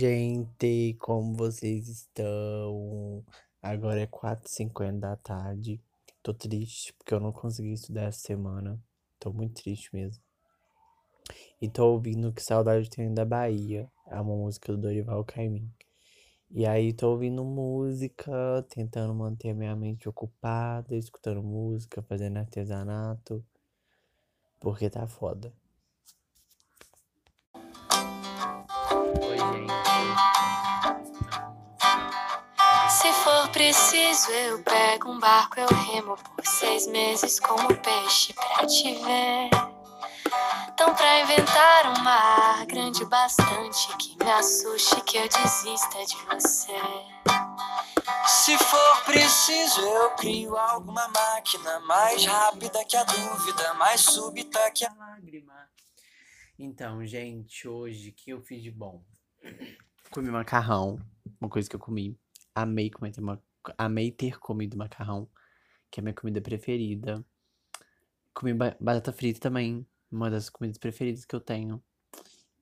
gente, como vocês estão? Agora é 4h50 da tarde. Tô triste porque eu não consegui estudar essa semana. Tô muito triste mesmo. E tô ouvindo Que Saudade Tenho da Bahia. É uma música do Dorival Caymmi. E aí tô ouvindo música, tentando manter minha mente ocupada, escutando música, fazendo artesanato. Porque tá foda. Preciso, eu pego um barco, eu remo por seis meses como peixe pra te ver. Então, pra inventar um mar grande bastante que me assuste, que eu desista de você. Se for preciso, eu crio alguma máquina mais rápida que a dúvida, mais súbita que a lágrima. Então, gente, hoje o que eu fiz de bom? Comi macarrão, uma coisa que eu comi. Amei comer, amei ter comido macarrão, que é a minha comida preferida. Comi ba batata frita também, uma das comidas preferidas que eu tenho.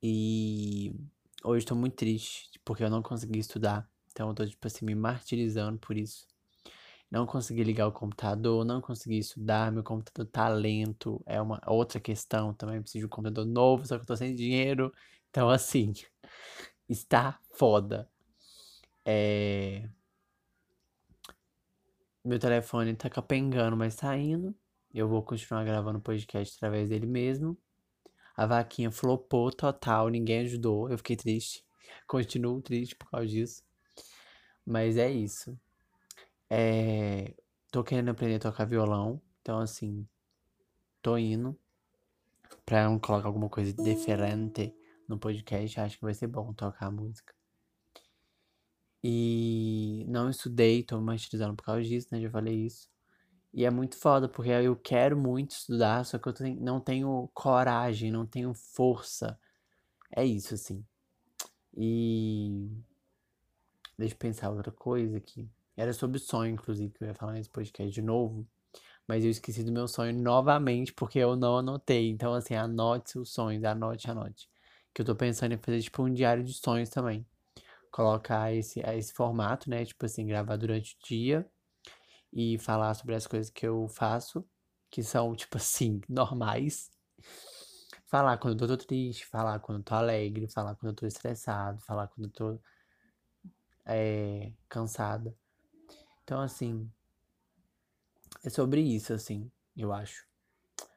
E hoje tô muito triste, porque eu não consegui estudar. Então eu tô, tipo assim, me martirizando por isso. Não consegui ligar o computador, não consegui estudar, meu computador tá lento. É uma outra questão também, preciso de um computador novo, só que eu tô sem dinheiro. Então, assim, está foda. É... Meu telefone tá capengando, mas tá indo. Eu vou continuar gravando o podcast através dele mesmo. A vaquinha flopou total, ninguém ajudou. Eu fiquei triste. Continuo triste por causa disso. Mas é isso. É... Tô querendo aprender a tocar violão. Então, assim, tô indo pra colocar alguma coisa diferente no podcast. Acho que vai ser bom tocar música. E não estudei, tô me martirizando por causa disso, né? Já falei isso. E é muito foda, porque eu quero muito estudar, só que eu não tenho coragem, não tenho força. É isso, assim. E. Deixa eu pensar outra coisa aqui. Era sobre sonho, inclusive, que eu ia falar nesse podcast de novo. Mas eu esqueci do meu sonho novamente, porque eu não anotei. Então, assim, anote seus sonhos, anote, anote. Que eu tô pensando em fazer, tipo, um diário de sonhos também colocar esse, esse formato, né? Tipo assim, gravar durante o dia e falar sobre as coisas que eu faço, que são, tipo assim, normais. Falar quando eu tô triste, falar quando eu tô alegre, falar quando eu tô estressado, falar quando eu tô é, cansada. Então, assim, é sobre isso, assim, eu acho.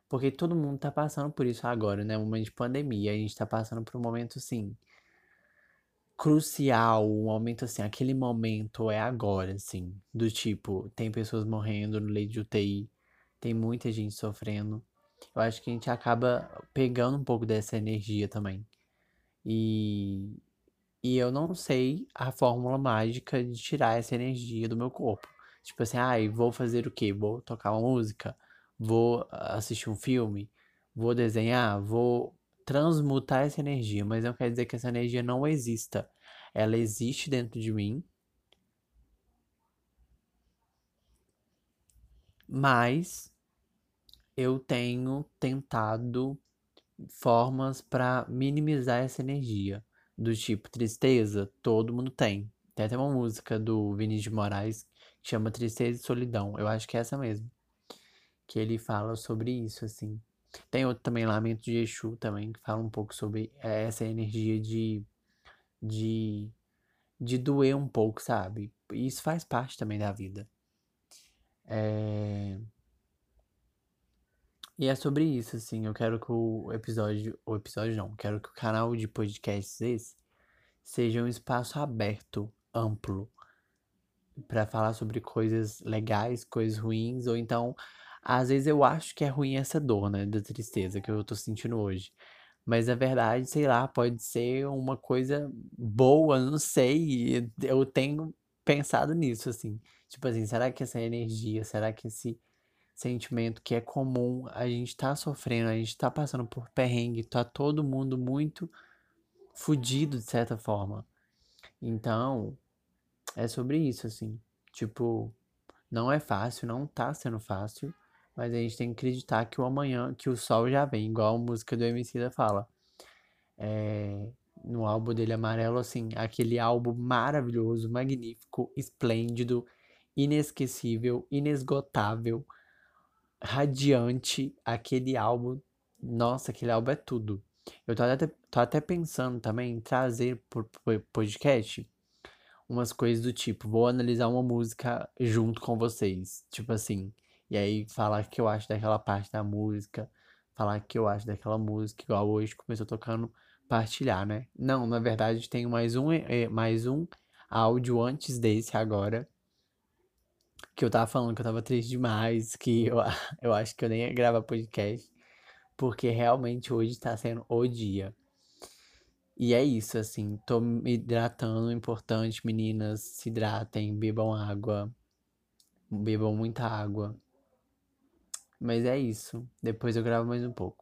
Porque todo mundo tá passando por isso agora, né? Um momento de pandemia. A gente tá passando por um momento, assim, crucial, um momento assim, aquele momento é agora, assim, do tipo, tem pessoas morrendo no leito de UTI, tem muita gente sofrendo. Eu acho que a gente acaba pegando um pouco dessa energia também. E, e eu não sei a fórmula mágica de tirar essa energia do meu corpo. Tipo assim, ai, ah, vou fazer o quê? Vou tocar uma música? Vou assistir um filme? Vou desenhar? Vou transmutar essa energia, mas não quer dizer que essa energia não exista. Ela existe dentro de mim, mas eu tenho tentado formas para minimizar essa energia. Do tipo tristeza, todo mundo tem. Tem até uma música do Vinícius de Moraes que chama Tristeza e Solidão. Eu acho que é essa mesmo. Que ele fala sobre isso, assim. Tem outro também, Lamento de Exu, também, que fala um pouco sobre eh, essa energia de, de, de doer um pouco, sabe? Isso faz parte também da vida. É... E é sobre isso, assim. Eu quero que o episódio. O episódio não. Quero que o canal de podcasts esse seja um espaço aberto, amplo, para falar sobre coisas legais, coisas ruins, ou então às vezes eu acho que é ruim essa dor, né, da tristeza que eu tô sentindo hoje. Mas na verdade, sei lá, pode ser uma coisa boa, não sei. Eu tenho pensado nisso, assim. Tipo assim, será que essa energia, será que esse sentimento que é comum, a gente tá sofrendo, a gente tá passando por perrengue, tá todo mundo muito fudido de certa forma. Então, é sobre isso, assim. Tipo, não é fácil, não tá sendo fácil. Mas a gente tem que acreditar que o amanhã, que o sol já vem, igual a música do MC da fala. É, no álbum dele amarelo, assim, aquele álbum maravilhoso, magnífico, esplêndido, inesquecível, inesgotável, radiante, aquele álbum. Nossa, aquele álbum é tudo. Eu tô até, tô até pensando também em trazer por, por podcast umas coisas do tipo, vou analisar uma música junto com vocês. Tipo assim, e aí falar que eu acho daquela parte da música, falar que eu acho daquela música, igual hoje começou tocando, partilhar, né? Não, na verdade tenho mais um, eh, mais um áudio antes desse agora. Que eu tava falando que eu tava triste demais, que eu, eu acho que eu nem ia gravar podcast. Porque realmente hoje tá sendo o dia. E é isso, assim, tô me hidratando, importante, meninas, se hidratem, bebam água, bebam muita água. Mas é isso, depois eu gravo mais um pouco.